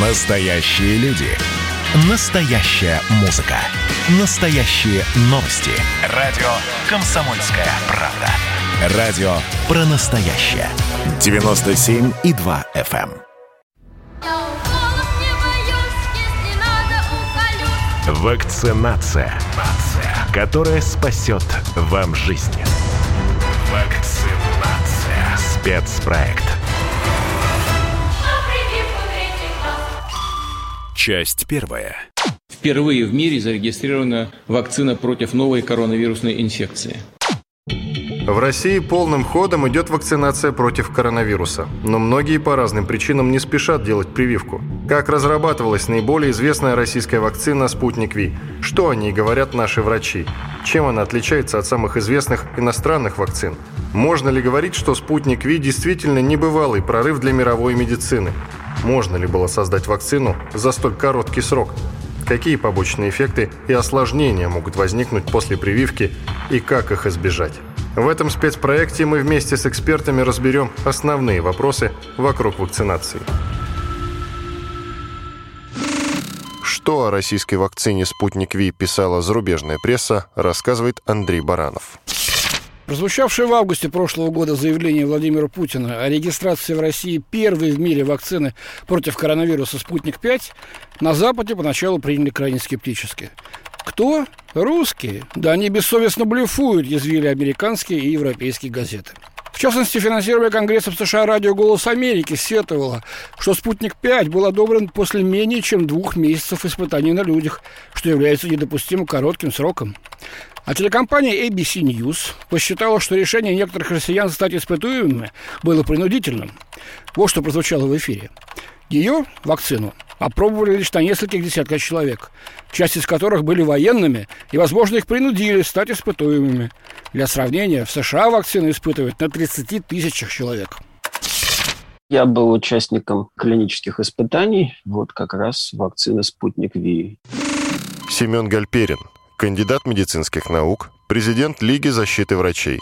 Настоящие люди. Настоящая музыка. Настоящие новости. Радио «Комсомольская правда». Радио про настоящее. 97,2 FM. Вакцинация, которая спасет вам жизнь. Вакцинация. Спецпроект. Часть первая. Впервые в мире зарегистрирована вакцина против новой коронавирусной инфекции. В России полным ходом идет вакцинация против коронавируса, но многие по разным причинам не спешат делать прививку. Как разрабатывалась наиболее известная российская вакцина «Спутник Ви»? Что о ней говорят наши врачи? Чем она отличается от самых известных иностранных вакцин? Можно ли говорить, что «Спутник Ви» действительно небывалый прорыв для мировой медицины? Можно ли было создать вакцину за столь короткий срок? Какие побочные эффекты и осложнения могут возникнуть после прививки и как их избежать? В этом спецпроекте мы вместе с экспертами разберем основные вопросы вокруг вакцинации. Что о российской вакцине «Спутник Ви» писала зарубежная пресса, рассказывает Андрей Баранов. Прозвучавшее в августе прошлого года заявление Владимира Путина о регистрации в России первой в мире вакцины против коронавируса «Спутник-5» на Западе поначалу приняли крайне скептически. Кто? Русские. Да они бессовестно блефуют, язвили американские и европейские газеты. В частности, финансируя Конгрессом США радио «Голос Америки» сетовало, что «Спутник-5» был одобрен после менее чем двух месяцев испытаний на людях, что является недопустимо коротким сроком. А телекомпания ABC News посчитала, что решение некоторых россиян стать испытуемыми было принудительным. Вот что прозвучало в эфире. Ее, вакцину, опробовали лишь на нескольких десятках человек, часть из которых были военными, и, возможно, их принудили стать испытуемыми. Для сравнения, в США вакцину испытывают на 30 тысячах человек. Я был участником клинических испытаний, вот как раз вакцины «Спутник Ви». Семен Гальперин, кандидат медицинских наук, президент Лиги защиты врачей.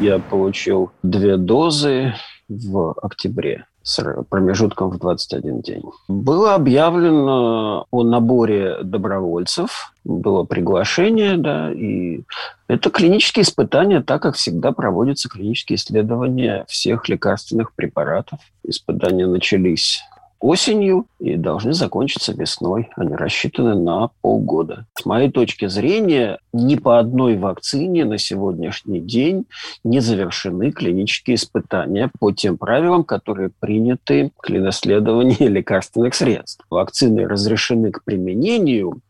Я получил две дозы в октябре с промежутком в 21 день. Было объявлено о наборе добровольцев, было приглашение, да, и это клинические испытания, так как всегда проводятся клинические исследования всех лекарственных препаратов. Испытания начались осенью и должны закончиться весной. Они рассчитаны на полгода. С моей точки зрения, ни по одной вакцине на сегодняшний день не завершены клинические испытания по тем правилам, которые приняты к исследованию лекарственных средств. Вакцины разрешены к применению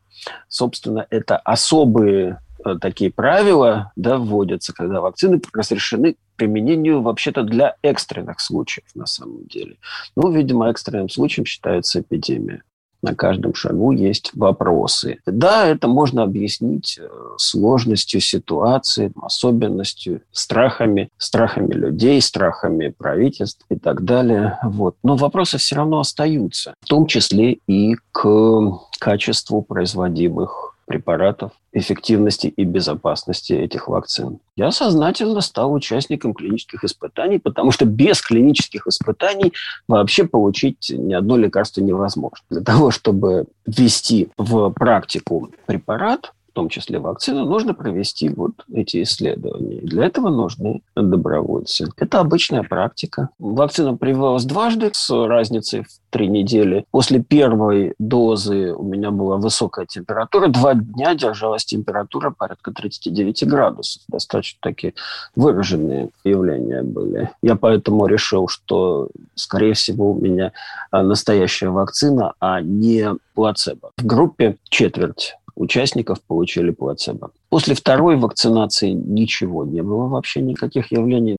Собственно, это особые Э, такие правила да, вводятся, когда вакцины разрешены применению вообще-то для экстренных случаев на самом деле. Ну, видимо, экстренным случаем считается эпидемия. На каждом шагу есть вопросы. Да, это можно объяснить э, сложностью ситуации, особенностью, страхами, страхами людей, страхами правительств и так далее. Вот. Но вопросы все равно остаются, в том числе и к качеству производимых препаратов, эффективности и безопасности этих вакцин. Я сознательно стал участником клинических испытаний, потому что без клинических испытаний вообще получить ни одно лекарство невозможно. Для того, чтобы ввести в практику препарат, том числе вакцину, нужно провести вот эти исследования. Для этого нужны добровольцы. Это обычная практика. Вакцина прививалась дважды с разницей в три недели. После первой дозы у меня была высокая температура. Два дня держалась температура порядка 39 градусов. Достаточно такие выраженные явления были. Я поэтому решил, что, скорее всего, у меня настоящая вакцина, а не плацебо. В группе четверть участников получили плацебо. После второй вакцинации ничего не было, вообще никаких явлений.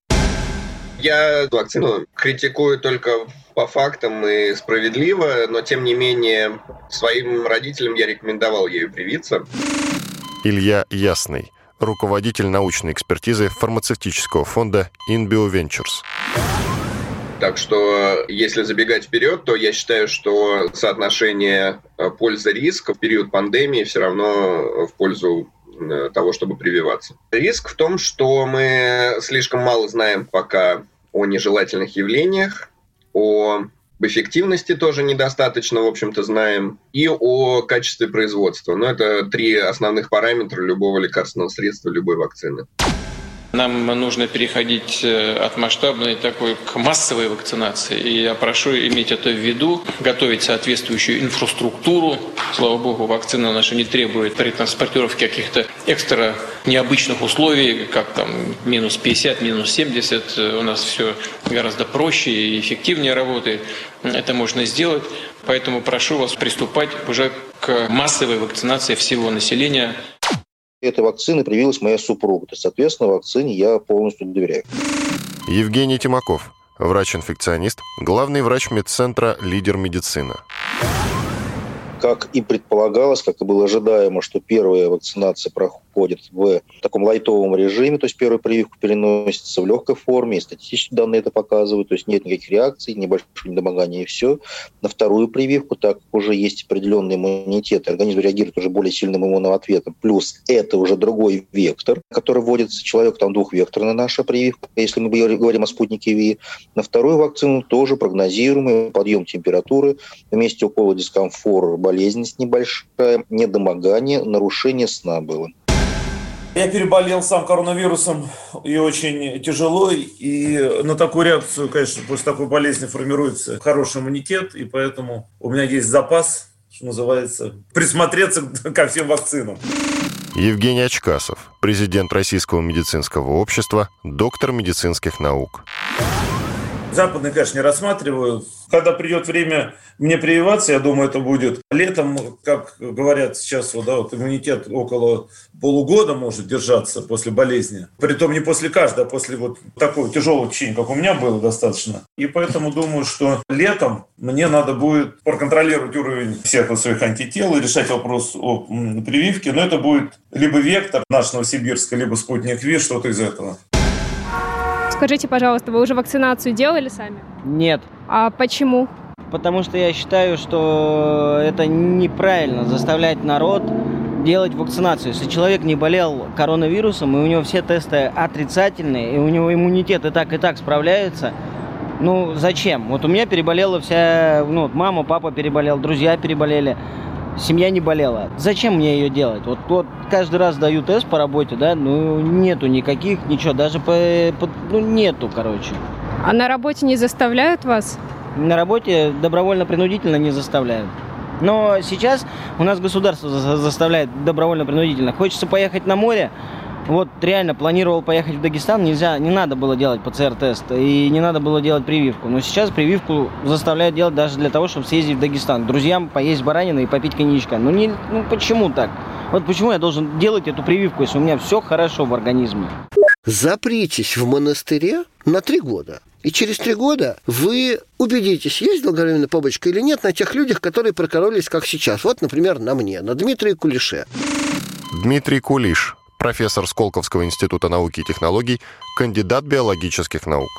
Я вакцину критикую только по фактам и справедливо, но тем не менее своим родителям я рекомендовал ею привиться. Илья Ясный, руководитель научной экспертизы фармацевтического фонда InBio Ventures. Так что, если забегать вперед, то я считаю, что соотношение э, польза-риск в период пандемии все равно в пользу э, того, чтобы прививаться. Риск в том, что мы слишком мало знаем пока о нежелательных явлениях, о об эффективности тоже недостаточно, в общем-то, знаем, и о качестве производства. Но это три основных параметра любого лекарственного средства, любой вакцины. Нам нужно переходить э, от масштабной такой к массовой вакцинации. И я прошу иметь это в виду, готовить соответствующую инфраструктуру. Слава богу, вакцина наша не требует при транспортировке каких-то экстра необычных условий, как там минус 50, минус 70. У нас все гораздо проще и эффективнее работает. Это можно сделать. Поэтому прошу вас приступать уже к массовой вакцинации всего населения этой вакцины привилась моя супруга. То есть, соответственно, вакцине я полностью доверяю. Евгений Тимаков, врач-инфекционист, главный врач медцентра «Лидер медицины» как и предполагалось, как и было ожидаемо, что первая вакцинация проходит в таком лайтовом режиме, то есть первая прививка переносится в легкой форме, и статистические данные это показывают, то есть нет никаких реакций, небольшое недомогание и все. На вторую прививку, так как уже есть определенный иммунитет, организм реагирует уже более сильным иммунным ответом, плюс это уже другой вектор, который вводится человек, там двухвекторная наша прививка, если мы говорим о спутнике ВИ. На вторую вакцину тоже прогнозируемый подъем температуры, вместе укола дискомфор, болезненность небольшая, недомогание, нарушение сна было. Я переболел сам коронавирусом и очень тяжело. И на такую реакцию, конечно, после такой болезни формируется хороший иммунитет. И поэтому у меня есть запас, что называется, присмотреться ко всем вакцинам. Евгений Очкасов, президент Российского медицинского общества, доктор медицинских наук. Западные, конечно, не рассматриваю. Когда придет время мне прививаться, я думаю, это будет летом, как говорят сейчас, вот, да, вот иммунитет около полугода может держаться после болезни. Притом не после каждого, а после вот такого тяжелого течения, как у меня было достаточно. И поэтому думаю, что летом мне надо будет проконтролировать уровень всех своих антител и решать вопрос о прививке. Но это будет либо вектор наш Новосибирска, либо спутник ВИ, что-то из этого. Скажите, пожалуйста, вы уже вакцинацию делали сами? Нет. А почему? Потому что я считаю, что это неправильно заставлять народ делать вакцинацию. Если человек не болел коронавирусом, и у него все тесты отрицательные, и у него иммунитет и так, и так справляется, ну зачем? Вот у меня переболела вся, ну, мама, папа переболел, друзья переболели семья не болела. Зачем мне ее делать? Вот, вот каждый раз даю тест по работе, да, ну нету никаких, ничего, даже по, по ну нету, короче. А на работе не заставляют вас? На работе добровольно-принудительно не заставляют. Но сейчас у нас государство заставляет добровольно-принудительно. Хочется поехать на море, вот реально планировал поехать в Дагестан, нельзя, не надо было делать ПЦР-тест и не надо было делать прививку. Но сейчас прививку заставляют делать даже для того, чтобы съездить в Дагестан. Друзьям поесть баранины и попить коньячка. Ну, не, ну почему так? Вот почему я должен делать эту прививку, если у меня все хорошо в организме? Запритесь в монастыре на три года. И через три года вы убедитесь, есть долговременная побочка или нет на тех людях, которые прокоролись, как сейчас. Вот, например, на мне, на Дмитрии Кулише. Дмитрий Кулиш, профессор Сколковского института науки и технологий, кандидат биологических наук.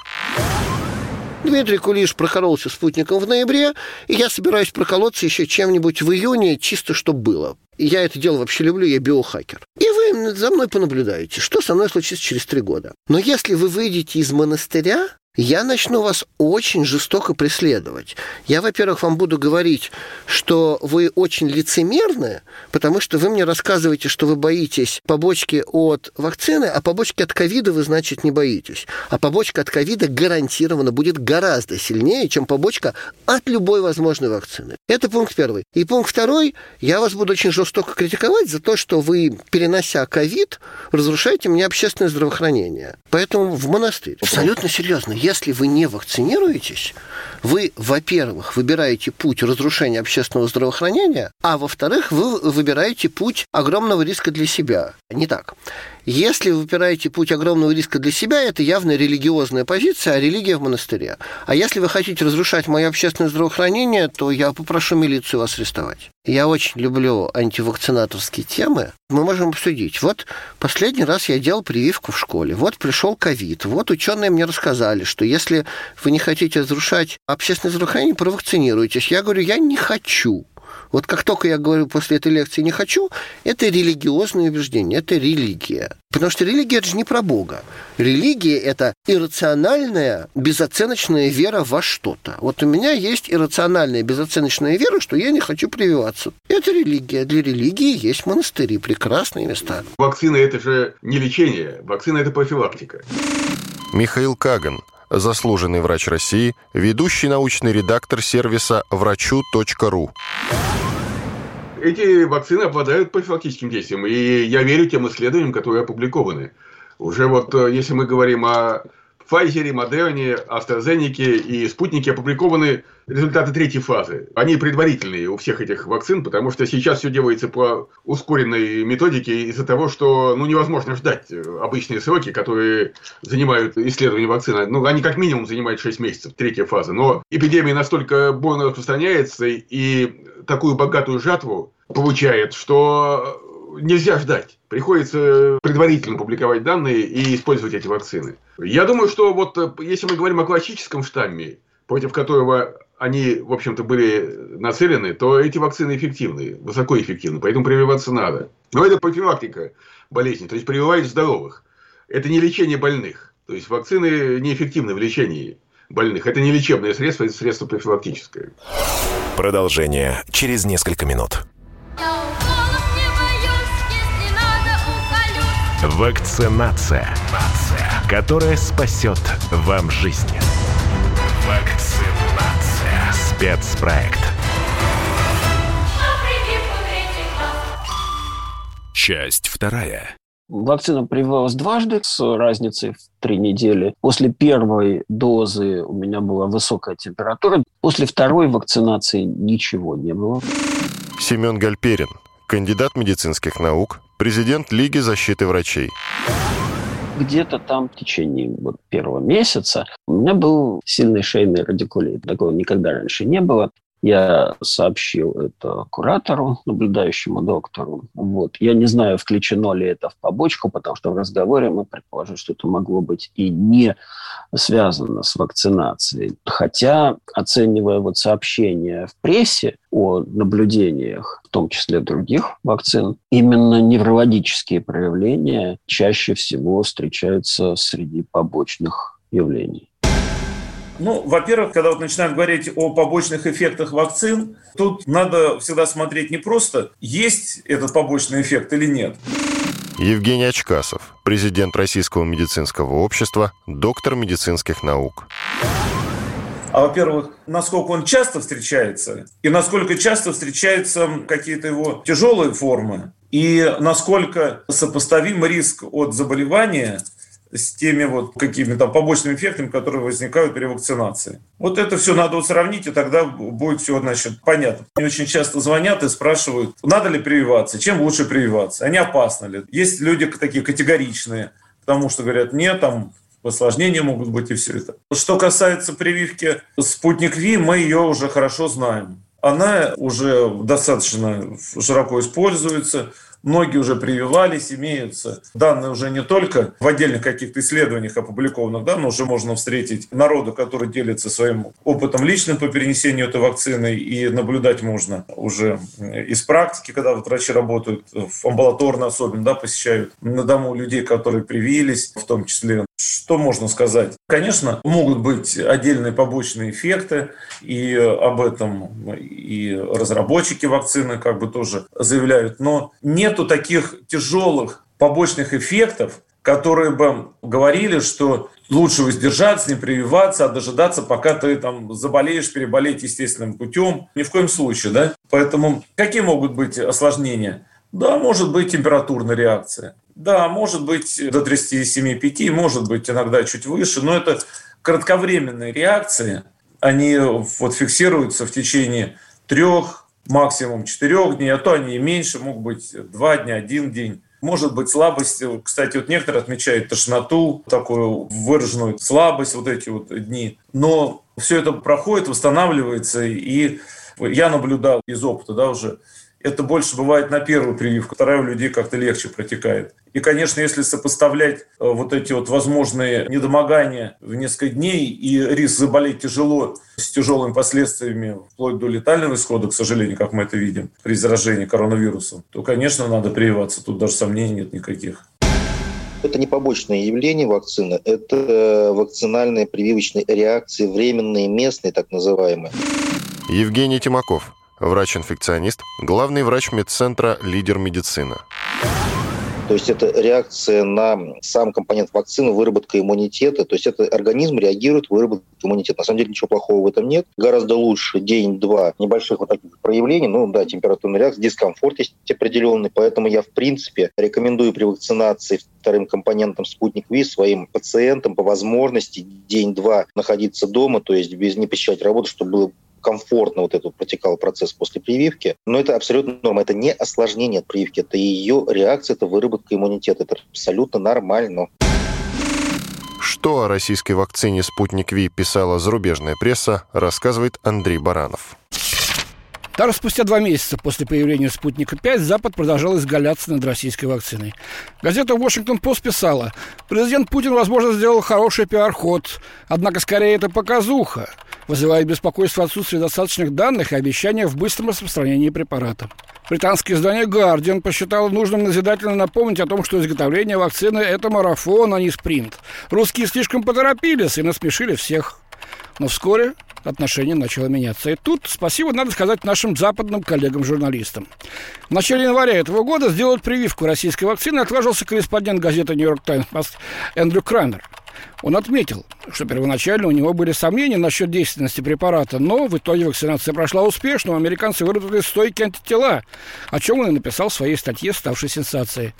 Дмитрий Кулиш прокололся спутником в ноябре, и я собираюсь проколоться еще чем-нибудь в июне, чисто чтобы было. Я это дело вообще люблю, я биохакер. И вы за мной понаблюдаете, что со мной случится через три года. Но если вы выйдете из монастыря, я начну вас очень жестоко преследовать. Я, во-первых, вам буду говорить, что вы очень лицемерны, потому что вы мне рассказываете, что вы боитесь побочки от вакцины, а побочки от ковида вы, значит, не боитесь. А побочка от ковида гарантированно будет гораздо сильнее, чем побочка от любой возможной вакцины. Это пункт первый. И пункт второй, я вас буду очень жестоко критиковать за то, что вы, перенося ковид, разрушаете мне общественное здравоохранение. Поэтому в монастырь. Абсолютно серьезно если вы не вакцинируетесь, вы, во-первых, выбираете путь разрушения общественного здравоохранения, а во-вторых, вы выбираете путь огромного риска для себя. Не так. Если вы выбираете путь огромного риска для себя, это явно религиозная позиция, а религия в монастыре. А если вы хотите разрушать мое общественное здравоохранение, то я попрошу милицию вас арестовать. Я очень люблю антивакцинаторские темы. Мы можем обсудить. Вот последний раз я делал прививку в школе. Вот пришел ковид. Вот ученые мне рассказали, что если вы не хотите разрушать общественное здравоохранение, провакцинируйтесь. Я говорю, я не хочу. Вот как только я говорю после этой лекции «не хочу», это религиозное убеждение, это религия. Потому что религия – это же не про Бога. Религия – это иррациональная, безоценочная вера во что-то. Вот у меня есть иррациональная, безоценочная вера, что я не хочу прививаться. Это религия. Для религии есть монастыри, прекрасные места. Вакцина – это же не лечение, вакцина – это профилактика. Михаил Каган, заслуженный врач России, ведущий научный редактор сервиса врачу.ру. Эти вакцины обладают профилактическим действием, и я верю тем исследованиям, которые опубликованы. Уже вот э, если мы говорим о Pfizer, Модерне, AstraZeneca и спутники опубликованы результаты третьей фазы. Они предварительные у всех этих вакцин, потому что сейчас все делается по ускоренной методике из-за того, что ну, невозможно ждать обычные сроки, которые занимают исследование вакцины. Ну, они как минимум занимают 6 месяцев, третья фаза. Но эпидемия настолько бурно распространяется и такую богатую жатву получает, что нельзя ждать. Приходится предварительно публиковать данные и использовать эти вакцины. Я думаю, что вот э, если мы говорим о классическом штамме, против которого они, в общем-то, были нацелены, то эти вакцины эффективны, высокоэффективны, поэтому прививаться надо. Но это профилактика болезни, то есть прививают здоровых. Это не лечение больных. То есть вакцины неэффективны в лечении больных. Это не лечебное средство, это средство профилактическое. Продолжение через несколько минут. Вакцинация, которая спасет вам жизнь. Вакцинация. Спецпроект. Часть вторая. Вакцина прививалась дважды с разницей в три недели. После первой дозы у меня была высокая температура. После второй вакцинации ничего не было. Семен Гальперин, кандидат медицинских наук, президент Лиги защиты врачей. Где-то там в течение вот первого месяца у меня был сильный шейный радикулит. Такого никогда раньше не было. Я сообщил это куратору, наблюдающему доктору. Вот. Я не знаю, включено ли это в побочку, потому что в разговоре мы предположили, что это могло быть и не связано с вакцинацией. Хотя, оценивая вот сообщения в прессе о наблюдениях, в том числе других вакцин, именно неврологические проявления чаще всего встречаются среди побочных явлений. Ну, во-первых, когда вот начинаем говорить о побочных эффектах вакцин, тут надо всегда смотреть не просто, есть этот побочный эффект или нет. Евгений Очкасов, президент Российского медицинского общества, доктор медицинских наук. А, во-первых, насколько он часто встречается, и насколько часто встречаются какие-то его тяжелые формы, и насколько сопоставим риск от заболевания с теми вот какими-то побочными эффектами, которые возникают при вакцинации. Вот это все надо вот сравнить, и тогда будет все, значит, понятно. Мне очень часто звонят и спрашивают, надо ли прививаться, чем лучше прививаться, они опасны ли. Есть люди такие категоричные, потому что говорят, нет, там осложнения могут быть и все это. Что касается прививки «Спутник Ви», мы ее уже хорошо знаем. Она уже достаточно широко используется – Многие уже прививались, имеются данные уже не только в отдельных каких-то исследованиях опубликованных, да, но уже можно встретить народу, который делится своим опытом личным по перенесению этой вакцины, и наблюдать можно уже из практики, когда вот врачи работают в амбулаторно особенно, да, посещают на дому людей, которые привились, в том числе что можно сказать? Конечно, могут быть отдельные побочные эффекты, и об этом и разработчики вакцины как бы тоже заявляют, но нету таких тяжелых побочных эффектов, которые бы говорили, что лучше воздержаться, не прививаться, а дожидаться, пока ты там заболеешь, переболеть естественным путем. Ни в коем случае, да? Поэтому какие могут быть осложнения? Да, может быть температурная реакция. Да, может быть до 37,5, может быть иногда чуть выше, но это кратковременные реакции. Они вот фиксируются в течение трех, максимум четырех дней, а то они и меньше, могут быть два дня, один день. Может быть слабость. Кстати, вот некоторые отмечают тошноту, такую выраженную слабость вот эти вот дни. Но все это проходит, восстанавливается. И я наблюдал из опыта да, уже это больше бывает на первую прививку, вторая у людей как-то легче протекает. И, конечно, если сопоставлять э, вот эти вот возможные недомогания в несколько дней и риск заболеть тяжело с тяжелыми последствиями, вплоть до летального исхода, к сожалению, как мы это видим при заражении коронавирусом, то, конечно, надо прививаться. Тут даже сомнений нет никаких. Это не побочное явление вакцины, это вакцинальные прививочные реакции, временные, местные, так называемые. Евгений Тимаков, врач-инфекционист, главный врач медцентра «Лидер медицины». То есть это реакция на сам компонент вакцины, выработка иммунитета. То есть это организм реагирует, выработка иммунитета. На самом деле ничего плохого в этом нет. Гораздо лучше день-два небольших вот таких проявлений. Ну да, температурная реакция, дискомфорт есть определенный. Поэтому я в принципе рекомендую при вакцинации вторым компонентом спутник Ви своим пациентам по возможности день-два находиться дома, то есть без не посещать работу, чтобы было комфортно вот этот протекал процесс после прививки. Но это абсолютно норма. Это не осложнение от прививки, это ее реакция, это выработка иммунитета. Это абсолютно нормально. Что о российской вакцине «Спутник Ви» писала зарубежная пресса, рассказывает Андрей Баранов. Даже спустя два месяца после появления «Спутника-5» Запад продолжал изгаляться над российской вакциной. Газета «Вашингтон-Пост» писала, президент Путин, возможно, сделал хороший пиар-ход, однако скорее это показуха, вызывает беспокойство отсутствие достаточных данных и обещания в быстром распространении препарата. Британское издание «Гардиан» посчитало нужным назидательно напомнить о том, что изготовление вакцины – это марафон, а не спринт. Русские слишком поторопились и насмешили всех. Но вскоре отношение начало меняться. И тут спасибо надо сказать нашим западным коллегам-журналистам. В начале января этого года сделать прививку российской вакцины отважился корреспондент газеты «Нью-Йорк Таймс» Эндрю Крамер. Он отметил, что первоначально у него были сомнения насчет действенности препарата, но в итоге вакцинация прошла успешно, американцы выработали стойкие антитела, о чем он и написал в своей статье, ставшей сенсацией.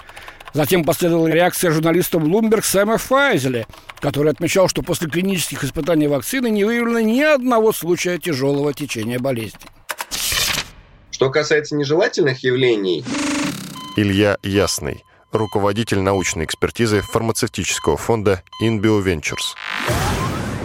Затем последовала реакция журналиста Bloomberg Сэма Файзеля, который отмечал, что после клинических испытаний вакцины не выявлено ни одного случая тяжелого течения болезни. Что касается нежелательных явлений... Илья Ясный, руководитель научной экспертизы фармацевтического фонда InBio Ventures.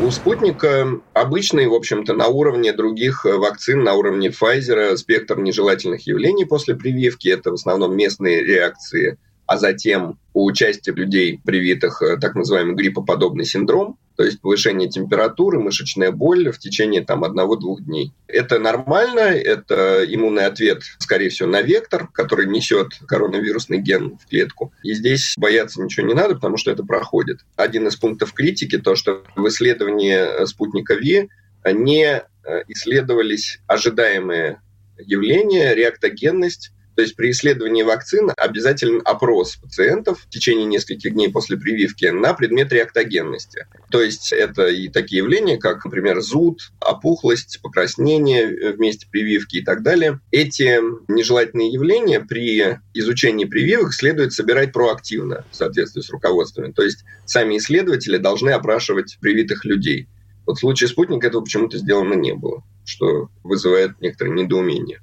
У спутника обычный, в общем-то, на уровне других вакцин, на уровне Pfizer, спектр нежелательных явлений после прививки. Это в основном местные реакции а затем у части людей, привитых э, так называемый гриппоподобный синдром, то есть повышение температуры, мышечная боль в течение там одного-двух дней. Это нормально, это иммунный ответ, скорее всего, на вектор, который несет коронавирусный ген в клетку. И здесь бояться ничего не надо, потому что это проходит. Один из пунктов критики то, что в исследовании э, спутника ВИ не э, исследовались ожидаемые явления, реактогенность то есть при исследовании вакцин обязателен опрос пациентов в течение нескольких дней после прививки на предмет реактогенности. То есть это и такие явления, как, например, зуд, опухлость, покраснение вместе прививки и так далее. Эти нежелательные явления при изучении прививок следует собирать проактивно в соответствии с руководствами. То есть сами исследователи должны опрашивать привитых людей. Вот в случае спутника этого почему-то сделано не было, что вызывает некоторое недоумение.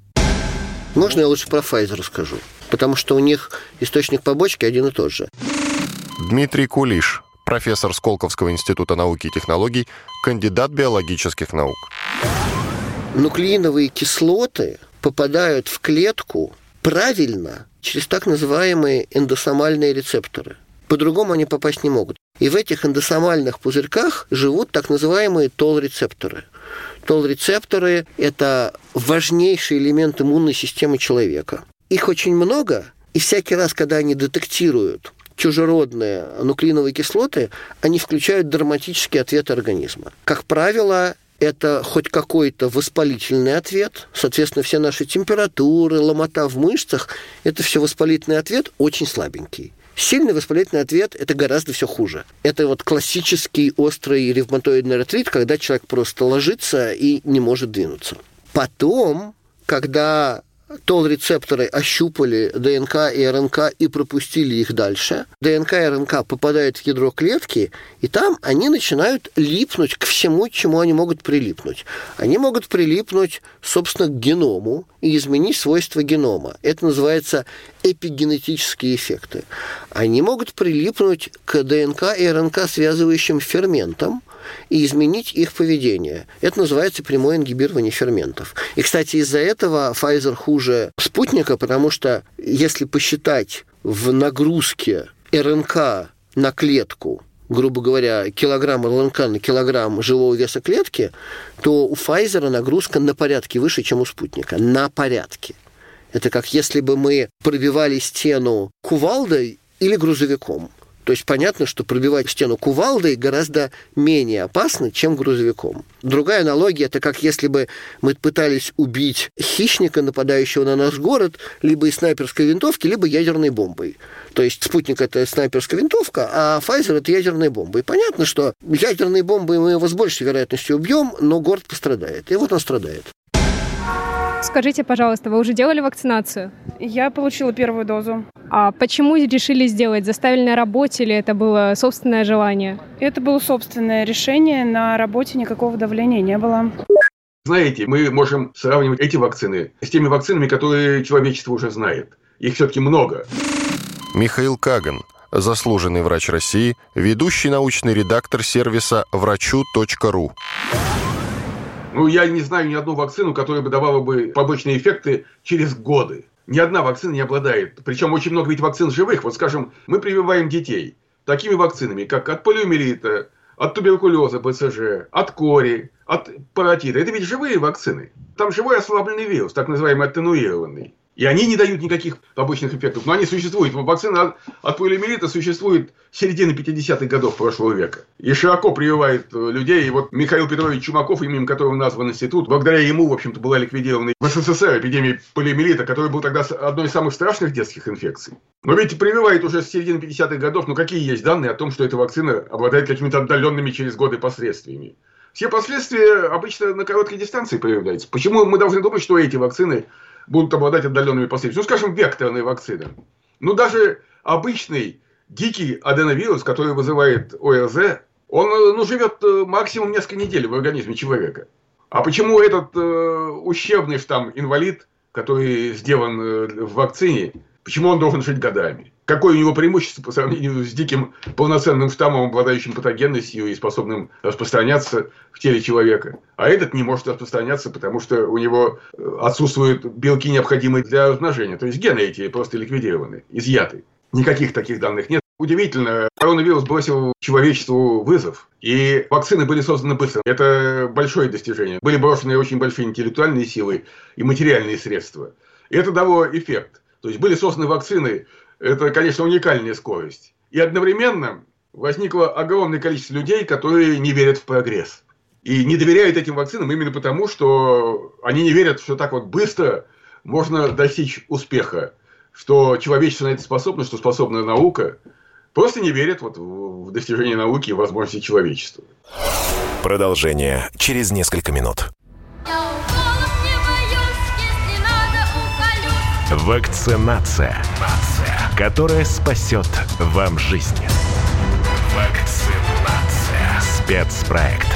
Можно я лучше про Pfizer расскажу? Потому что у них источник побочки один и тот же. Дмитрий Кулиш, профессор Сколковского института науки и технологий, кандидат биологических наук. Нуклеиновые кислоты попадают в клетку правильно через так называемые эндосомальные рецепторы. По-другому они попасть не могут. И в этих эндосомальных пузырьках живут так называемые тол-рецепторы. Тол-рецепторы – это важнейший элемент иммунной системы человека. Их очень много, и всякий раз, когда они детектируют чужеродные нуклеиновые кислоты, они включают драматический ответ организма. Как правило, это хоть какой-то воспалительный ответ. Соответственно, все наши температуры, ломота в мышцах – это все воспалительный ответ, очень слабенький. Сильный воспалительный ответ – это гораздо все хуже. Это вот классический острый ревматоидный артрит, когда человек просто ложится и не может двинуться. Потом, когда тол-рецепторы ощупали ДНК и РНК и пропустили их дальше. ДНК и РНК попадают в ядро клетки, и там они начинают липнуть к всему, к чему они могут прилипнуть. Они могут прилипнуть, собственно, к геному и изменить свойства генома. Это называется эпигенетические эффекты. Они могут прилипнуть к ДНК и РНК связывающим ферментам – и изменить их поведение. Это называется прямое ингибирование ферментов. И, кстати, из-за этого Pfizer хуже спутника, потому что если посчитать в нагрузке РНК на клетку грубо говоря, килограмм РНК на килограмм живого веса клетки, то у Pfizer нагрузка на порядке выше, чем у спутника. На порядке. Это как если бы мы пробивали стену кувалдой или грузовиком. То есть понятно, что пробивать стену кувалдой гораздо менее опасно, чем грузовиком. Другая аналогия – это как если бы мы пытались убить хищника, нападающего на наш город, либо из снайперской винтовки, либо ядерной бомбой. То есть спутник – это снайперская винтовка, а Pfizer – это ядерная бомба. И понятно, что ядерной бомбой мы его с большей вероятностью убьем, но город пострадает. И вот он страдает. Скажите, пожалуйста, вы уже делали вакцинацию? Я получила первую дозу. А почему решили сделать? Заставили на работе или это было собственное желание? Это было собственное решение. На работе никакого давления не было. Знаете, мы можем сравнивать эти вакцины с теми вакцинами, которые человечество уже знает. Их все-таки много. Михаил Каган, заслуженный врач России, ведущий научный редактор сервиса врачу.ру. Ну, я не знаю ни одну вакцину, которая бы давала бы побочные эффекты через годы. Ни одна вакцина не обладает. Причем очень много ведь вакцин живых. Вот скажем, мы прививаем детей такими вакцинами, как от полиомиелита, от туберкулеза, БЦЖ, от кори, от паротита. Это ведь живые вакцины. Там живой ослабленный вирус, так называемый аттенуированный. И они не дают никаких побочных эффектов. Но они существуют. Вакцина от, от полиомиелита существует с середины 50-х годов прошлого века. И широко прививает э, людей. И вот Михаил Петрович Чумаков, именем которого назван институт, благодаря ему, в общем-то, была ликвидирована в СССР эпидемия полиомиелита, которая был тогда одной из самых страшных детских инфекций. Но ведь прививает уже с середины 50-х годов. Но какие есть данные о том, что эта вакцина обладает какими-то отдаленными через годы последствиями? Все последствия обычно на короткой дистанции появляются. Почему мы должны думать, что эти вакцины будут обладать отдаленными последствиями. Ну, скажем, векторные вакцины. Ну, даже обычный дикий аденовирус, который вызывает ОРЗ, он ну, живет э, максимум несколько недель в организме человека. А почему этот э, ущербный штамм инвалид, который сделан э, в вакцине, почему он должен жить годами? Какое у него преимущество по сравнению с диким полноценным штаммом, обладающим патогенностью и способным распространяться в теле человека? А этот не может распространяться, потому что у него э, отсутствуют белки, необходимые для размножения. То есть гены эти просто ликвидированы, изъяты. Никаких таких данных нет. Удивительно, коронавирус бросил человечеству вызов, и вакцины были созданы быстро. Это большое достижение. Были брошены очень большие интеллектуальные силы и материальные средства. И это дало эффект. То есть были созданы вакцины это, конечно, уникальная скорость. И одновременно возникло огромное количество людей, которые не верят в прогресс. И не доверяют этим вакцинам именно потому, что они не верят, что так вот быстро можно достичь успеха, что человечество на это способно, что способна наука. Просто не верят вот в достижение науки и возможности человечества. Продолжение через несколько минут. Вакцинация которая спасет вам жизнь. Вакцинация. Спецпроект.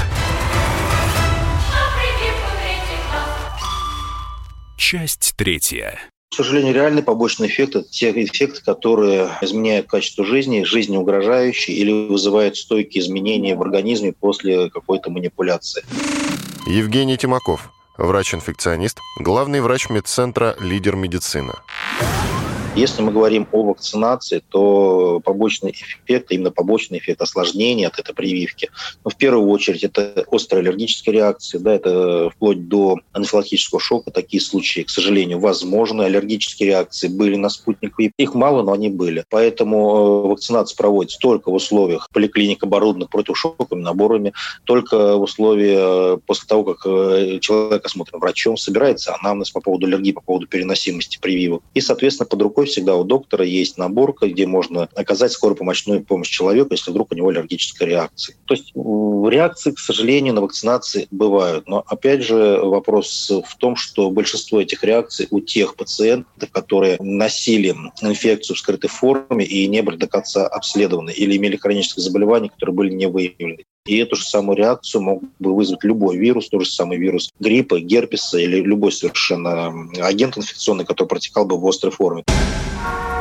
Часть третья. К сожалению, реальный побочный эффект – это те эффекты, которые изменяют качество жизни, жизни угрожающие или вызывают стойкие изменения в организме после какой-то манипуляции. Евгений Тимаков, врач-инфекционист, главный врач медцентра «Лидер медицина». Если мы говорим о вакцинации, то побочный эффект, именно побочный эффект осложнения от этой прививки, ну, в первую очередь это острые аллергические реакции, да, это вплоть до анафилактического шока. Такие случаи, к сожалению, возможны. Аллергические реакции были на спутник Их мало, но они были. Поэтому э, вакцинация проводится только в условиях поликлиник, оборудованных противошоковыми наборами, только в условиях э, после того, как э, человек осмотрен врачом, собирается анамнез по поводу аллергии, по поводу переносимости прививок. И, соответственно, под рукой всегда у доктора есть наборка, где можно оказать скорую помощную помощь человеку, если вдруг у него аллергическая реакция. То есть реакции, к сожалению, на вакцинации бывают. Но опять же вопрос в том, что большинство этих реакций у тех пациентов, которые носили инфекцию в скрытой форме и не были до конца обследованы или имели хронические заболевания, которые были не выявлены. И эту же самую реакцию мог бы вызвать любой вирус, тот же самый вирус гриппа, герпеса или любой совершенно агент инфекционный, который протекал бы в острой форме.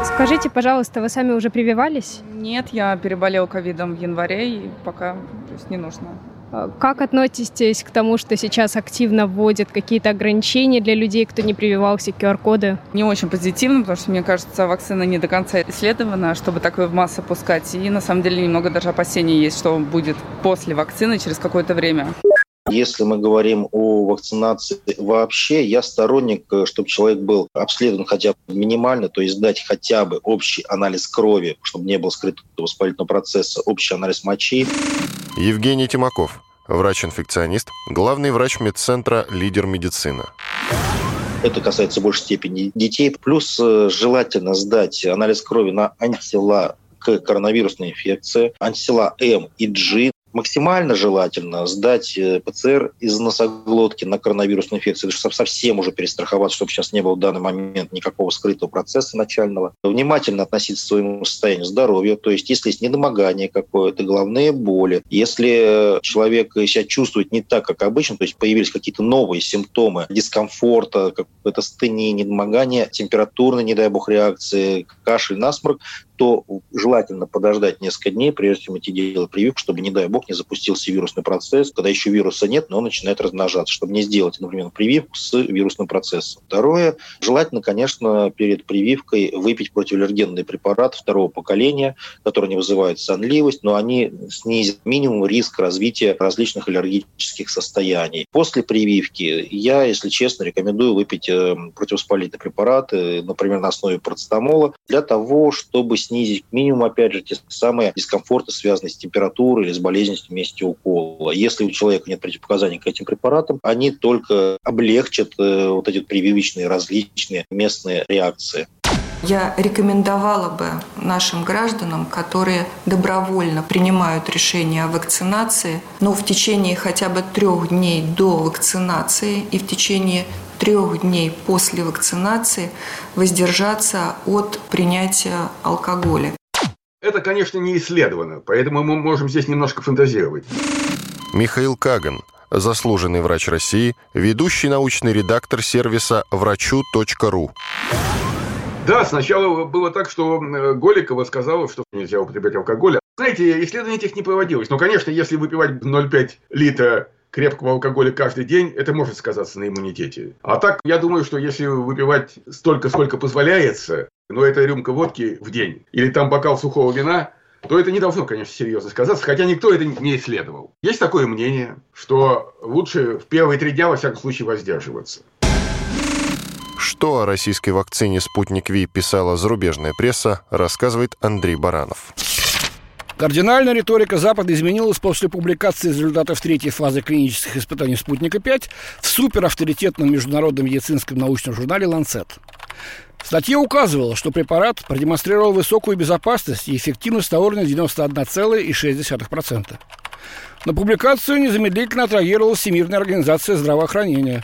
Скажите, пожалуйста, вы сами уже прививались? Нет, я переболел ковидом в январе, и пока то есть, не нужно Как относитесь к тому, что сейчас активно вводят какие-то ограничения для людей, кто не прививался, QR-коды? Не очень позитивно, потому что, мне кажется, вакцина не до конца исследована, чтобы такое в массы пускать. И, на самом деле, немного даже опасений есть, что будет после вакцины через какое-то время. Если мы говорим о вакцинации вообще, я сторонник, э, чтобы человек был обследован хотя бы минимально, то есть дать хотя бы общий анализ крови, чтобы не было скрытого воспалительного процесса, общий анализ мочи. Евгений Тимаков, врач-инфекционист, главный врач медцентра «Лидер медицины». Это касается в большей степени детей. Плюс э, желательно сдать анализ крови на антитела к коронавирусной инфекции, антитела М и G максимально желательно сдать э, ПЦР из носоглотки на коронавирусную инфекцию, чтобы совсем уже перестраховаться, чтобы сейчас не было в данный момент никакого скрытого процесса начального. Внимательно относиться к своему состоянию здоровья, то есть если есть недомогание какое-то, головные боли, если человек себя чувствует не так, как обычно, то есть появились какие-то новые симптомы дискомфорта, какое-то стыни, недомогание, температурные, не дай бог, реакции, кашель, насморк, то желательно подождать несколько дней, прежде чем идти делать прививку, чтобы, не дай бог, не запустился вирусный процесс, когда еще вируса нет, но он начинает размножаться, чтобы не сделать, например, прививку с вирусным процессом. Второе, желательно, конечно, перед прививкой выпить противоаллергенные препараты второго поколения, которые не вызывают сонливость, но они снизят минимум риск развития различных аллергических состояний. После прививки я, если честно, рекомендую выпить э, противовоспалительные препараты, например, на основе парацетамола, для того, чтобы снизить к минимуму, опять же, те самые дискомфорты, связанные с температурой или с болезненностью в месте укола. Если у человека нет противопоказаний к этим препаратам, они только облегчат э, вот эти прививочные различные местные реакции. Я рекомендовала бы нашим гражданам, которые добровольно принимают решение о вакцинации, но в течение хотя бы трех дней до вакцинации и в течение трех дней после вакцинации воздержаться от принятия алкоголя. Это, конечно, не исследовано, поэтому мы можем здесь немножко фантазировать. Михаил Каган, заслуженный врач России, ведущий научный редактор сервиса врачу.ру. Да, сначала было так, что Голикова сказала, что нельзя употреблять алкоголь. Знаете, исследований этих не проводилось. Но, конечно, если выпивать 0,5 литра крепкого алкоголя каждый день, это может сказаться на иммунитете. А так, я думаю, что если выпивать столько, сколько позволяется, но это рюмка водки в день, или там бокал сухого вина, то это не должно, конечно, серьезно сказаться, хотя никто это не исследовал. Есть такое мнение, что лучше в первые три дня, во всяком случае, воздерживаться. Что о российской вакцине «Спутник Ви» писала зарубежная пресса, рассказывает Андрей Баранов. Кардинальная риторика Запада изменилась после публикации результатов третьей фазы клинических испытаний «Спутника-5» в суперавторитетном международном медицинском научном журнале «Ланцет». Статья указывала, что препарат продемонстрировал высокую безопасность и эффективность на уровне 91,6%. На публикацию незамедлительно отреагировала Всемирная организация здравоохранения.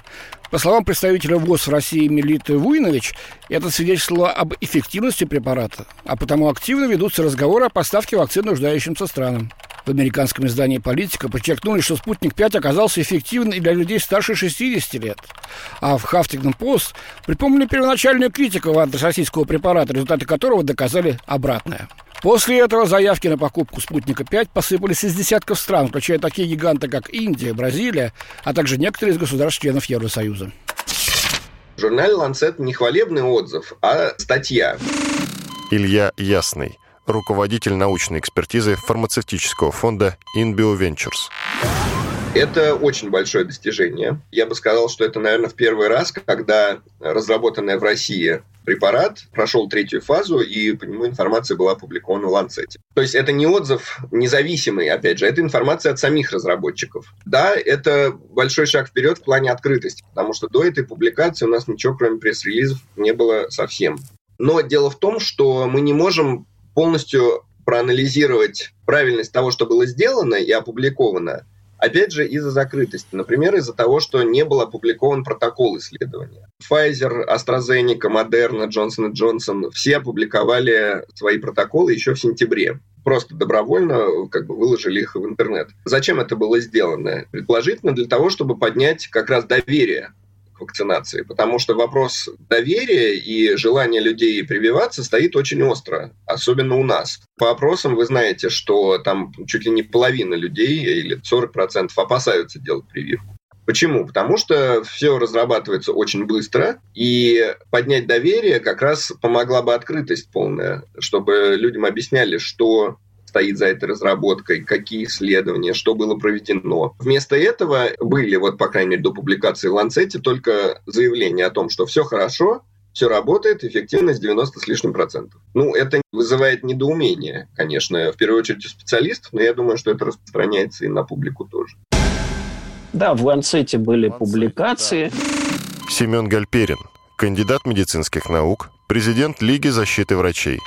По словам представителя ВОЗ в России Мелиты Вуйнович, это свидетельствовало об эффективности препарата, а потому активно ведутся разговоры о поставке вакцин нуждающимся странам. В американском издании «Политика» подчеркнули, что «Спутник-5» оказался эффективен и для людей старше 60 лет. А в «Хафтингтон пост» припомнили первоначальную критику антироссийского препарата, результаты которого доказали обратное. После этого заявки на покупку «Спутника-5» посыпались из десятков стран, включая такие гиганты, как Индия, Бразилия, а также некоторые из государств-членов Евросоюза. В журнале «Ланцет» не хвалебный отзыв, а статья. Илья Ясный, руководитель научной экспертизы фармацевтического фонда InBio Ventures. Это очень большое достижение. Я бы сказал, что это, наверное, в первый раз, когда разработанная в России препарат прошел третью фазу, и по нему информация была опубликована в Ланцете. То есть это не отзыв независимый, опять же, это информация от самих разработчиков. Да, это большой шаг вперед в плане открытости, потому что до этой публикации у нас ничего, кроме пресс-релизов, не было совсем. Но дело в том, что мы не можем полностью проанализировать правильность того, что было сделано и опубликовано, Опять же, из-за закрытости. Например, из-за того, что не был опубликован протокол исследования. Pfizer, AstraZeneca, Moderna, Johnson Johnson все опубликовали свои протоколы еще в сентябре просто добровольно как бы выложили их в интернет. Зачем это было сделано? Предположительно для того, чтобы поднять как раз доверие вакцинации, потому что вопрос доверия и желания людей прививаться стоит очень остро, особенно у нас. По опросам вы знаете, что там чуть ли не половина людей или 40% опасаются делать прививку. Почему? Потому что все разрабатывается очень быстро, и поднять доверие как раз помогла бы открытость полная, чтобы людям объясняли, что стоит за этой разработкой, какие исследования, что было проведено. Вместо этого были, вот по крайней мере до публикации в Ланцете, только заявления о том, что все хорошо, все работает, эффективность 90 с лишним процентов. Ну, это вызывает недоумение, конечно, в первую очередь у специалистов, но я думаю, что это распространяется и на публику тоже. Да, в Ланцете были публикации. Семен Гальперин, кандидат медицинских наук, президент Лиги защиты врачей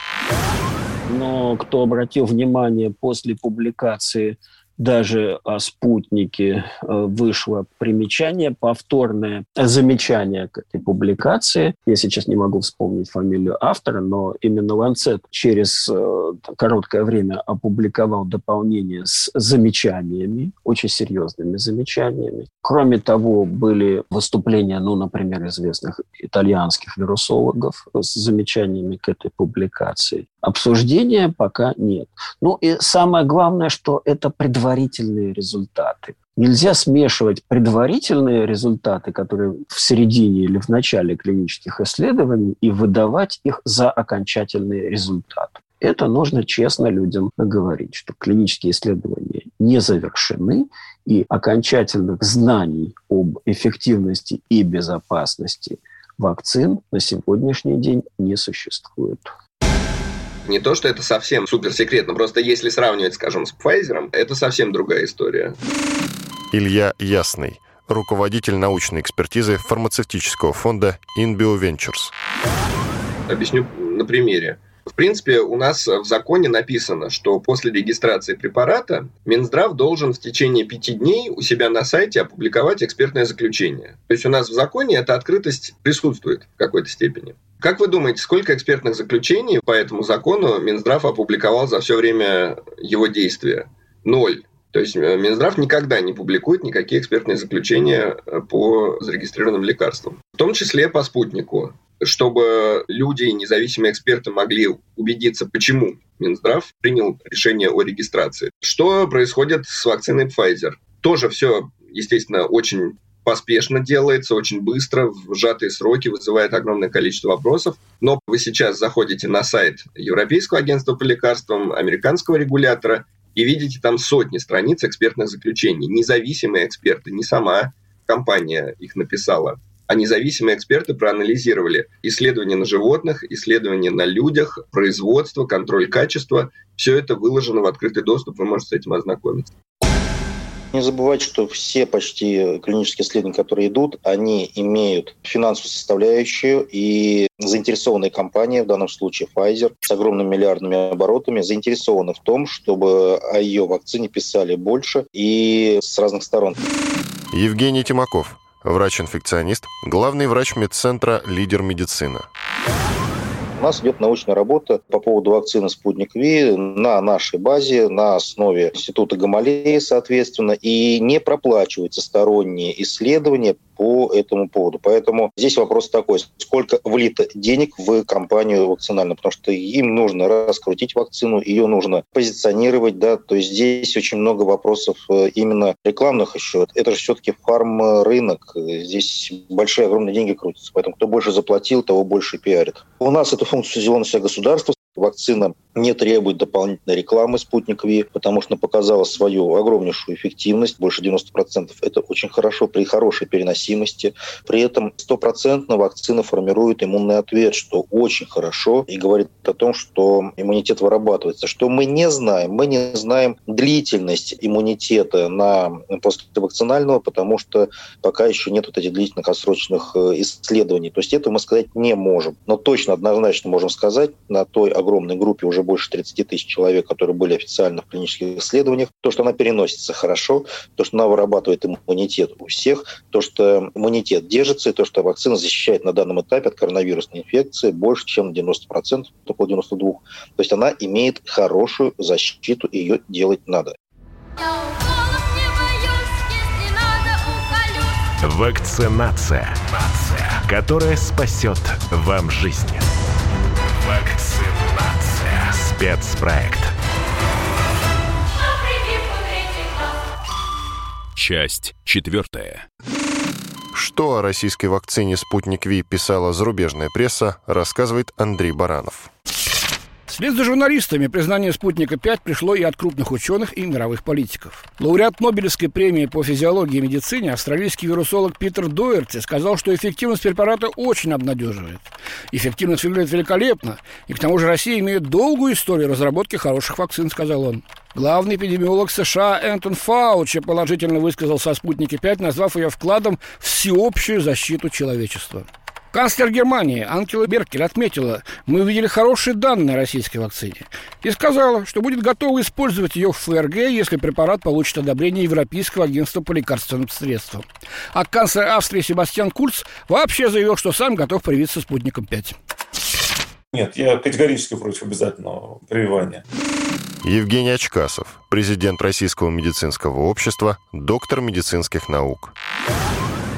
но кто обратил внимание после публикации даже о спутнике э, вышло примечание, повторное замечание к этой публикации. Я сейчас не могу вспомнить фамилию автора, но именно Ланцет через э, короткое время опубликовал дополнение с замечаниями, очень серьезными замечаниями. Кроме того, были выступления, ну, например, известных итальянских вирусологов с замечаниями к этой публикации. Обсуждения пока нет. Ну и самое главное, что это предварительные результаты. Нельзя смешивать предварительные результаты, которые в середине или в начале клинических исследований, и выдавать их за окончательные результаты. Это нужно честно людям говорить, что клинические исследования не завершены, и окончательных знаний об эффективности и безопасности вакцин на сегодняшний день не существует. Не то, что это совсем суперсекретно, просто если сравнивать, скажем, с Pfizer, это совсем другая история. Илья Ясный, руководитель научной экспертизы фармацевтического фонда InBio Ventures. Объясню на примере. В принципе, у нас в законе написано, что после регистрации препарата Минздрав должен в течение пяти дней у себя на сайте опубликовать экспертное заключение. То есть у нас в законе эта открытость присутствует в какой-то степени. Как вы думаете, сколько экспертных заключений по этому закону Минздрав опубликовал за все время его действия? Ноль. То есть э, Минздрав никогда не публикует никакие экспертные заключения э, по зарегистрированным лекарствам. В том числе по спутнику чтобы люди, независимые эксперты могли убедиться, почему Минздрав принял решение о регистрации. Что происходит с вакциной Pfizer? Тоже все, естественно, очень поспешно делается, очень быстро, в сжатые сроки, вызывает огромное количество вопросов. Но вы сейчас заходите на сайт Европейского агентства по лекарствам, американского регулятора, и видите там сотни страниц экспертных заключений. Независимые эксперты, не сама компания их написала а независимые эксперты проанализировали исследования на животных, исследования на людях, производство, контроль качества. Все это выложено в открытый доступ, вы можете с этим ознакомиться. Не забывайте, что все почти клинические исследования, которые идут, они имеют финансовую составляющую, и заинтересованные компании, в данном случае Pfizer, с огромными миллиардными оборотами, заинтересованы в том, чтобы о ее вакцине писали больше и с разных сторон. Евгений Тимаков, врач-инфекционист, главный врач медцентра «Лидер медицина». У нас идет научная работа по поводу вакцины «Спутник Ви» на нашей базе, на основе Института Гамалеи, соответственно, и не проплачиваются сторонние исследования по этому поводу. Поэтому здесь вопрос такой, сколько влито денег в компанию вакцинальную, потому что им нужно раскрутить вакцину, ее нужно позиционировать, да, то есть здесь очень много вопросов э, именно рекламных еще. Это же все-таки фарм-рынок, здесь большие, огромные деньги крутятся, поэтому кто больше заплатил, того больше пиарит. У нас эту функцию сделано на государство, Вакцина не требует дополнительной рекламы «Спутник Ви», потому что показала свою огромнейшую эффективность, больше 90%. Это очень хорошо при хорошей переносимости. При этом стопроцентно вакцина формирует иммунный ответ, что очень хорошо и говорит о том, что иммунитет вырабатывается. Что мы не знаем? Мы не знаем длительность иммунитета на послевакцинального, потому что пока еще нет вот этих длительных отсрочных э, исследований. То есть этого мы сказать не можем. Но точно, однозначно можем сказать на той огромной группе, уже больше 30 тысяч человек, которые были официально в клинических исследованиях, то, что она переносится хорошо, то, что она вырабатывает иммунитет у всех, то, что иммунитет держится, и то, что вакцина защищает на данном этапе от коронавирусной инфекции больше, чем 90%, около 92%. То есть она имеет хорошую защиту, ее делать надо. Вакцинация, которая спасет вам жизнь. Вакцинация. Спецпроект. Часть четвертая. Что о российской вакцине «Спутник Ви» писала зарубежная пресса, рассказывает Андрей Баранов. Вслед за журналистами признание «Спутника-5» пришло и от крупных ученых и мировых политиков. Лауреат Нобелевской премии по физиологии и медицине австралийский вирусолог Питер Дуэрти сказал, что эффективность препарата очень обнадеживает. Эффективность выглядит великолепно, и к тому же Россия имеет долгую историю разработки хороших вакцин, сказал он. Главный эпидемиолог США Энтон Фаучи положительно высказался о «Спутнике-5», назвав ее вкладом в всеобщую защиту человечества. Канцлер Германии Ангела Меркель отметила, мы увидели хорошие данные о российской вакцине и сказала, что будет готова использовать ее в ФРГ, если препарат получит одобрение Европейского агентства по лекарственным средствам. А канцлер Австрии Себастьян Курц вообще заявил, что сам готов привиться спутником 5. Нет, я категорически против обязательного прививания. Евгений Очкасов, президент Российского медицинского общества, доктор медицинских наук.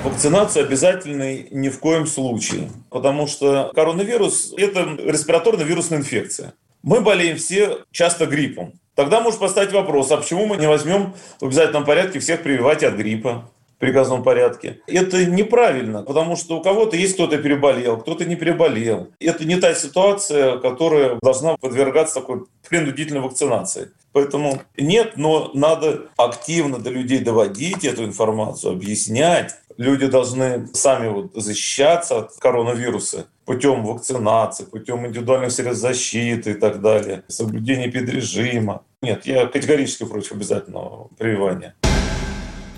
Вакцинация обязательной ни в коем случае, потому что коронавирус – это респираторно-вирусная инфекция. Мы болеем все часто гриппом. Тогда может поставить вопрос, а почему мы не возьмем в обязательном порядке всех прививать от гриппа? в приказном порядке. Это неправильно, потому что у кого-то есть кто-то переболел, кто-то не переболел. Это не та ситуация, которая должна подвергаться такой принудительной вакцинации. Поэтому нет, но надо активно до людей доводить эту информацию, объяснять. Люди должны сами вот защищаться от коронавируса путем вакцинации, путем индивидуальных средств защиты и так далее, соблюдения педрежима. Нет, я категорически против обязательного прививания.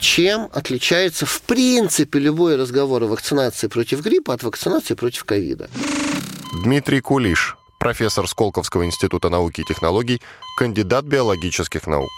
Чем отличается в принципе любой разговор о вакцинации против гриппа от вакцинации против ковида? Дмитрий Кулиш, профессор Сколковского института науки и технологий, кандидат биологических наук.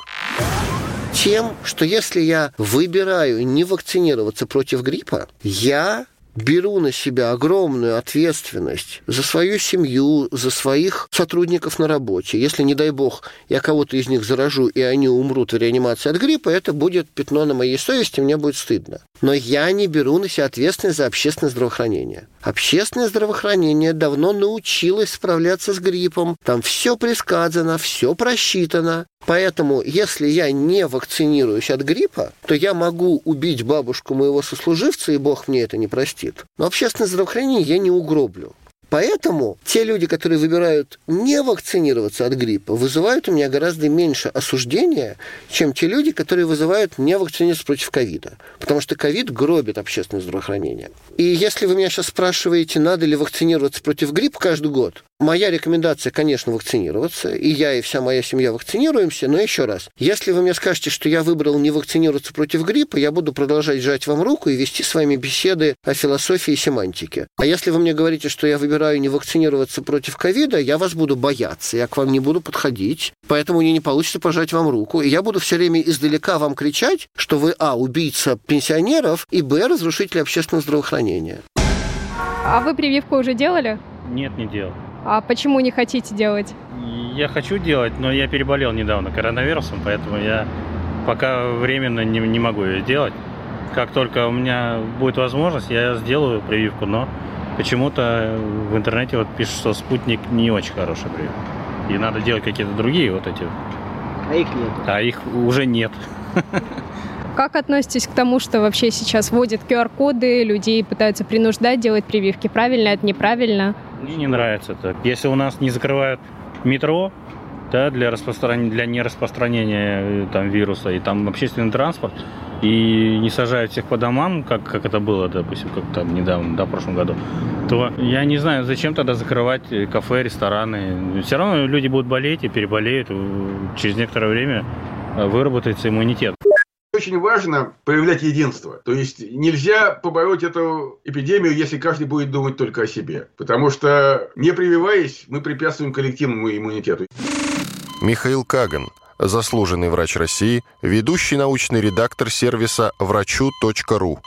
Тем, что если я выбираю не вакцинироваться против гриппа, я беру на себя огромную ответственность за свою семью, за своих сотрудников на работе. Если, не дай бог, я кого-то из них заражу, и они умрут в реанимации от гриппа, это будет пятно на моей совести, мне будет стыдно. Но я не беру на себя ответственность за общественное здравоохранение. Общественное здравоохранение давно научилось справляться с гриппом. Там все предсказано, все просчитано. Поэтому, если я не вакцинируюсь от гриппа, то я могу убить бабушку моего сослуживца, и Бог мне это не простит. Но общественное здравоохранение я не угроблю. Поэтому те люди, которые выбирают не вакцинироваться от гриппа, вызывают у меня гораздо меньше осуждения, чем те люди, которые вызывают не вакцинироваться против ковида. Потому что ковид гробит общественное здравоохранение. И если вы меня сейчас спрашиваете, надо ли вакцинироваться против гриппа каждый год, Моя рекомендация, конечно, вакцинироваться, и я, и вся моя семья вакцинируемся, но еще раз, если вы мне скажете, что я выбрал не вакцинироваться против гриппа, я буду продолжать жать вам руку и вести с вами беседы о философии и семантике. А если вы мне говорите, что я выбираю не вакцинироваться против ковида, я вас буду бояться, я к вам не буду подходить, поэтому мне не получится пожать вам руку, и я буду все время издалека вам кричать, что вы, а, убийца пенсионеров, и, б, разрушитель общественного здравоохранения. А вы прививку уже делали? Нет, не делал. А почему не хотите делать? Я хочу делать, но я переболел недавно коронавирусом, поэтому я пока временно не, не могу ее делать. Как только у меня будет возможность, я сделаю прививку, но почему-то в интернете вот пишут, что спутник не очень хороший прививка. И надо делать какие-то другие вот эти. А их нет. А их уже нет. Как относитесь к тому, что вообще сейчас вводят QR-коды, людей пытаются принуждать делать прививки? Правильно это, неправильно? Мне не нравится это. Если у нас не закрывают метро, да, для, распространения, для нераспространения э, там, вируса, и там общественный транспорт, и не сажают всех по домам, как, как это было, допустим, как там недавно, да, в прошлом году, то я не знаю, зачем тогда закрывать э, кафе, рестораны. Все равно люди будут болеть и переболеют. Через некоторое время э, выработается иммунитет очень важно проявлять единство. То есть нельзя побороть эту эпидемию, если каждый будет думать только о себе. Потому что, не прививаясь, мы препятствуем коллективному иммунитету. Михаил Каган, заслуженный врач России, ведущий научный редактор сервиса врачу.ру.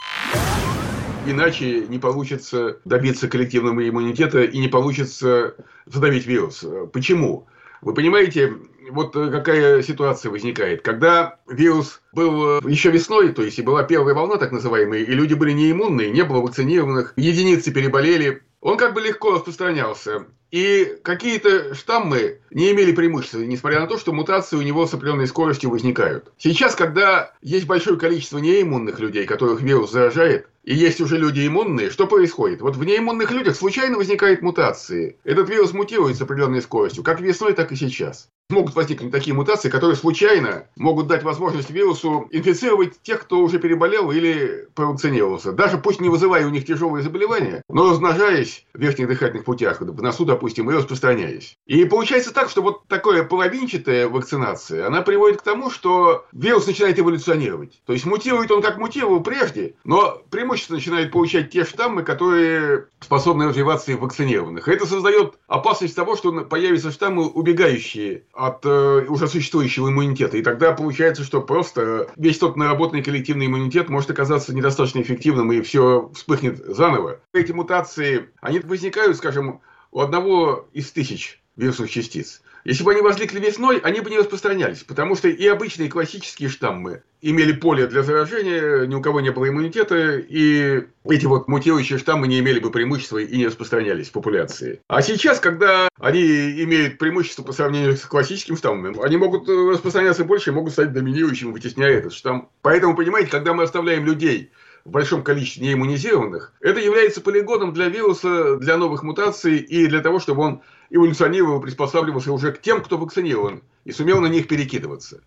Иначе не получится добиться коллективного иммунитета и не получится задавить вирус. Почему? Вы понимаете, вот какая ситуация возникает. Когда вирус был еще весной, то есть и была первая волна так называемая, и люди были неиммунные, не было вакцинированных, единицы переболели, он как бы легко распространялся. И какие-то штаммы не имели преимущества, несмотря на то, что мутации у него с определенной скоростью возникают. Сейчас, когда есть большое количество неиммунных людей, которых вирус заражает, и есть уже люди иммунные, что происходит? Вот в неиммунных людях случайно возникают мутации. Этот вирус мутирует с определенной скоростью, как весной, так и сейчас могут возникнуть такие мутации, которые случайно могут дать возможность вирусу инфицировать тех, кто уже переболел или провакцинировался. Даже пусть не вызывая у них тяжелые заболевания, но размножаясь в верхних дыхательных путях, в носу, допустим, и распространяясь. И получается так, что вот такая половинчатая вакцинация, она приводит к тому, что вирус начинает эволюционировать. То есть мутирует он как мутировал прежде, но преимущественно начинает получать те штаммы, которые способны развиваться и вакцинированных. И это создает опасность того, что появятся штаммы, убегающие от э, уже существующего иммунитета. И тогда получается, что просто весь тот наработанный коллективный иммунитет может оказаться недостаточно эффективным, и все вспыхнет заново. Эти мутации, они возникают, скажем, у одного из тысяч вирусных частиц. Если бы они возникли весной, они бы не распространялись, потому что и обычные классические штаммы имели поле для заражения, ни у кого не было иммунитета, и эти вот мутирующие штаммы не имели бы преимущества и не распространялись в популяции. А сейчас, когда они имеют преимущество по сравнению с классическим штаммом, они могут распространяться больше и могут стать доминирующим, вытесняя этот штамм. Поэтому, понимаете, когда мы оставляем людей в большом количестве неиммунизированных, это является полигоном для вируса, для новых мутаций и для того, чтобы он эволюционировал, приспосабливался уже к тем, кто вакцинирован, и сумел на них перекидываться.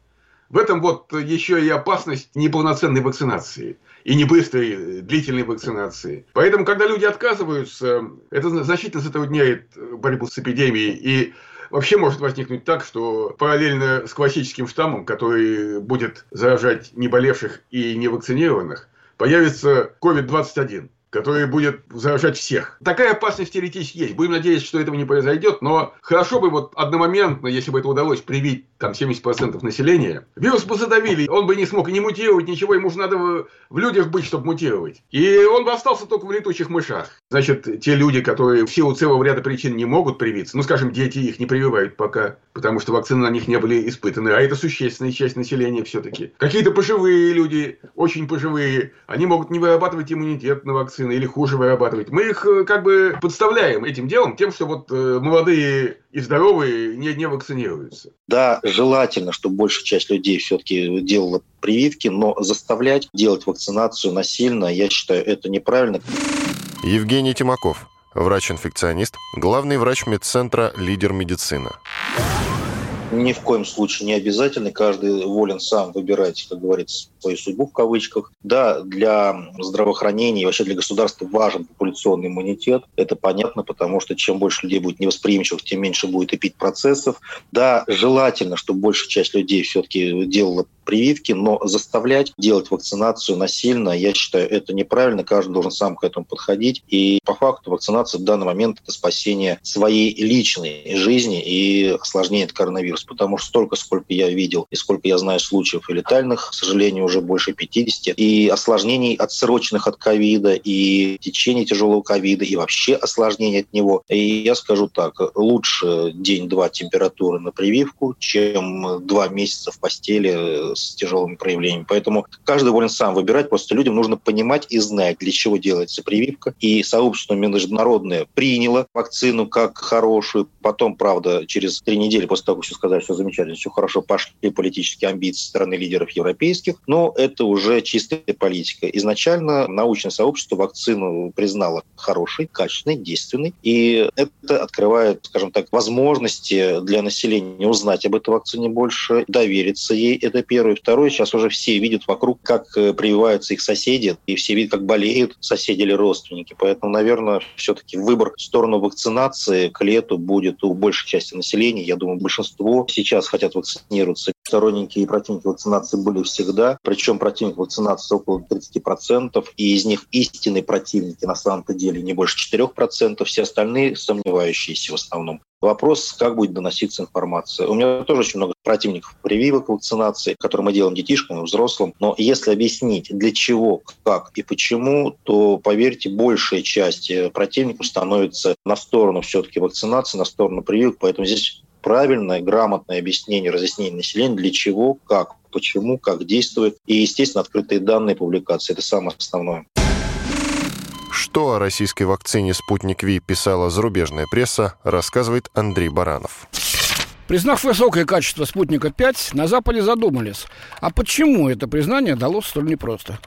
В этом вот еще и опасность неполноценной вакцинации и не быстрой длительной вакцинации. Поэтому, когда люди отказываются, это значительно затрудняет борьбу с эпидемией и Вообще может возникнуть так, что параллельно с классическим штаммом, который будет заражать неболевших и невакцинированных, появится COVID-21 который будет заражать всех. Такая опасность теоретически есть. Будем надеяться, что этого не произойдет, но хорошо бы вот одномоментно, если бы это удалось привить там 70% населения, вирус бы задавили, он бы не смог не мутировать, ничего, ему же надо в людях быть, чтобы мутировать. И он бы остался только в летучих мышах. Значит, те люди, которые в силу целого ряда причин не могут привиться, ну, скажем, дети их не прививают пока, потому что вакцины на них не были испытаны, а это существенная часть населения все-таки. Какие-то пожилые люди, очень пожилые, они могут не вырабатывать иммунитет на вакцины или хуже вырабатывать. Мы их э, как бы подставляем этим делом, тем, что вот э, молодые и здоровые не, не вакцинируются. Да, желательно, чтобы большая часть людей все-таки делала прививки, но заставлять делать вакцинацию насильно, я считаю, это неправильно. Евгений Тимаков, врач-инфекционист, главный врач медцентра «Лидер медицины» ни в коем случае не обязательно. Каждый волен сам выбирать, как говорится, свою судьбу в кавычках. Да, для здравоохранения и вообще для государства важен популяционный иммунитет. Это понятно, потому что чем больше людей будет невосприимчивых, тем меньше будет и пить процессов. Да, желательно, чтобы большая часть людей все-таки делала прививки, но заставлять делать вакцинацию насильно, я считаю, это неправильно. Каждый должен сам к этому подходить. И по факту вакцинация в данный момент – это спасение своей личной жизни и осложнение от коронавируса. Потому что столько, сколько я видел и сколько я знаю случаев и летальных, к сожалению, уже больше 50, и осложнений отсроченных от ковида, и течение тяжелого ковида, и вообще осложнений от него. И я скажу так, лучше день-два температуры на прививку, чем два месяца в постели с тяжелыми проявлениями. Поэтому каждый волен сам выбирать, просто людям нужно понимать и знать, для чего делается прививка. И сообщество международное приняло вакцину как хорошую. Потом, правда, через три недели после того, как все сказали, все замечательно, все хорошо, пошли политические амбиции стороны лидеров европейских. Но это уже чистая политика. Изначально научное сообщество вакцину признало хорошей, качественной, действенной. И это открывает, скажем так, возможности для населения узнать об этой вакцине больше, довериться ей. Это первое первое. Второе, сейчас уже все видят вокруг, как э, прививаются их соседи, и все видят, как болеют соседи или родственники. Поэтому, наверное, все-таки выбор в сторону вакцинации к лету будет у большей части населения. Я думаю, большинство сейчас хотят вакцинироваться. Сторонники и противники вакцинации были всегда. Причем противник вакцинации около 30%, и из них истинные противники на самом-то деле не больше 4%. Все остальные сомневающиеся в основном. Вопрос, как будет доноситься информация. У меня тоже очень много противников прививок вакцинации, которые мы делаем детишкам и взрослым. Но если объяснить, для чего, как и почему, то, поверьте, большая часть э, противников становится на сторону все-таки вакцинации, на сторону прививок. Поэтому здесь правильное, грамотное объяснение, разъяснение населения, для чего, как, почему, как действует. И, естественно, открытые данные публикации. Это самое основное. Что о российской вакцине «Спутник Ви» писала зарубежная пресса, рассказывает Андрей Баранов. Признав высокое качество «Спутника-5», на Западе задумались, а почему это признание далось столь непросто?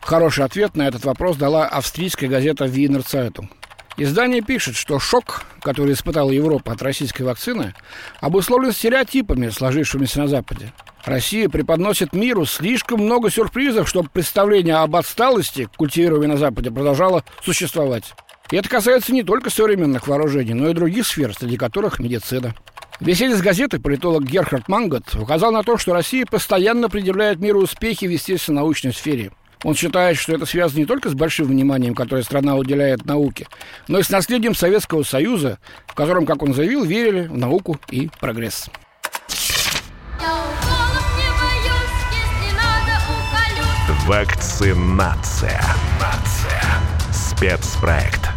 Хороший ответ на этот вопрос дала австрийская газета «Винер Цайтунг». Издание пишет, что шок, который испытала Европа от российской вакцины, обусловлен стереотипами, сложившимися на Западе. Россия преподносит миру слишком много сюрпризов, чтобы представление об отсталости, культивируемой на Западе, продолжало существовать. И это касается не только современных вооружений, но и других сфер, среди которых медицина. В беседе с газетой политолог Герхард Мангот указал на то, что Россия постоянно предъявляет миру успехи в естественно-научной сфере – он считает, что это связано не только с большим вниманием, которое страна уделяет науке, но и с наследием Советского Союза, в котором, как он заявил, верили в науку и прогресс. Вакцинация. Нация. Спецпроект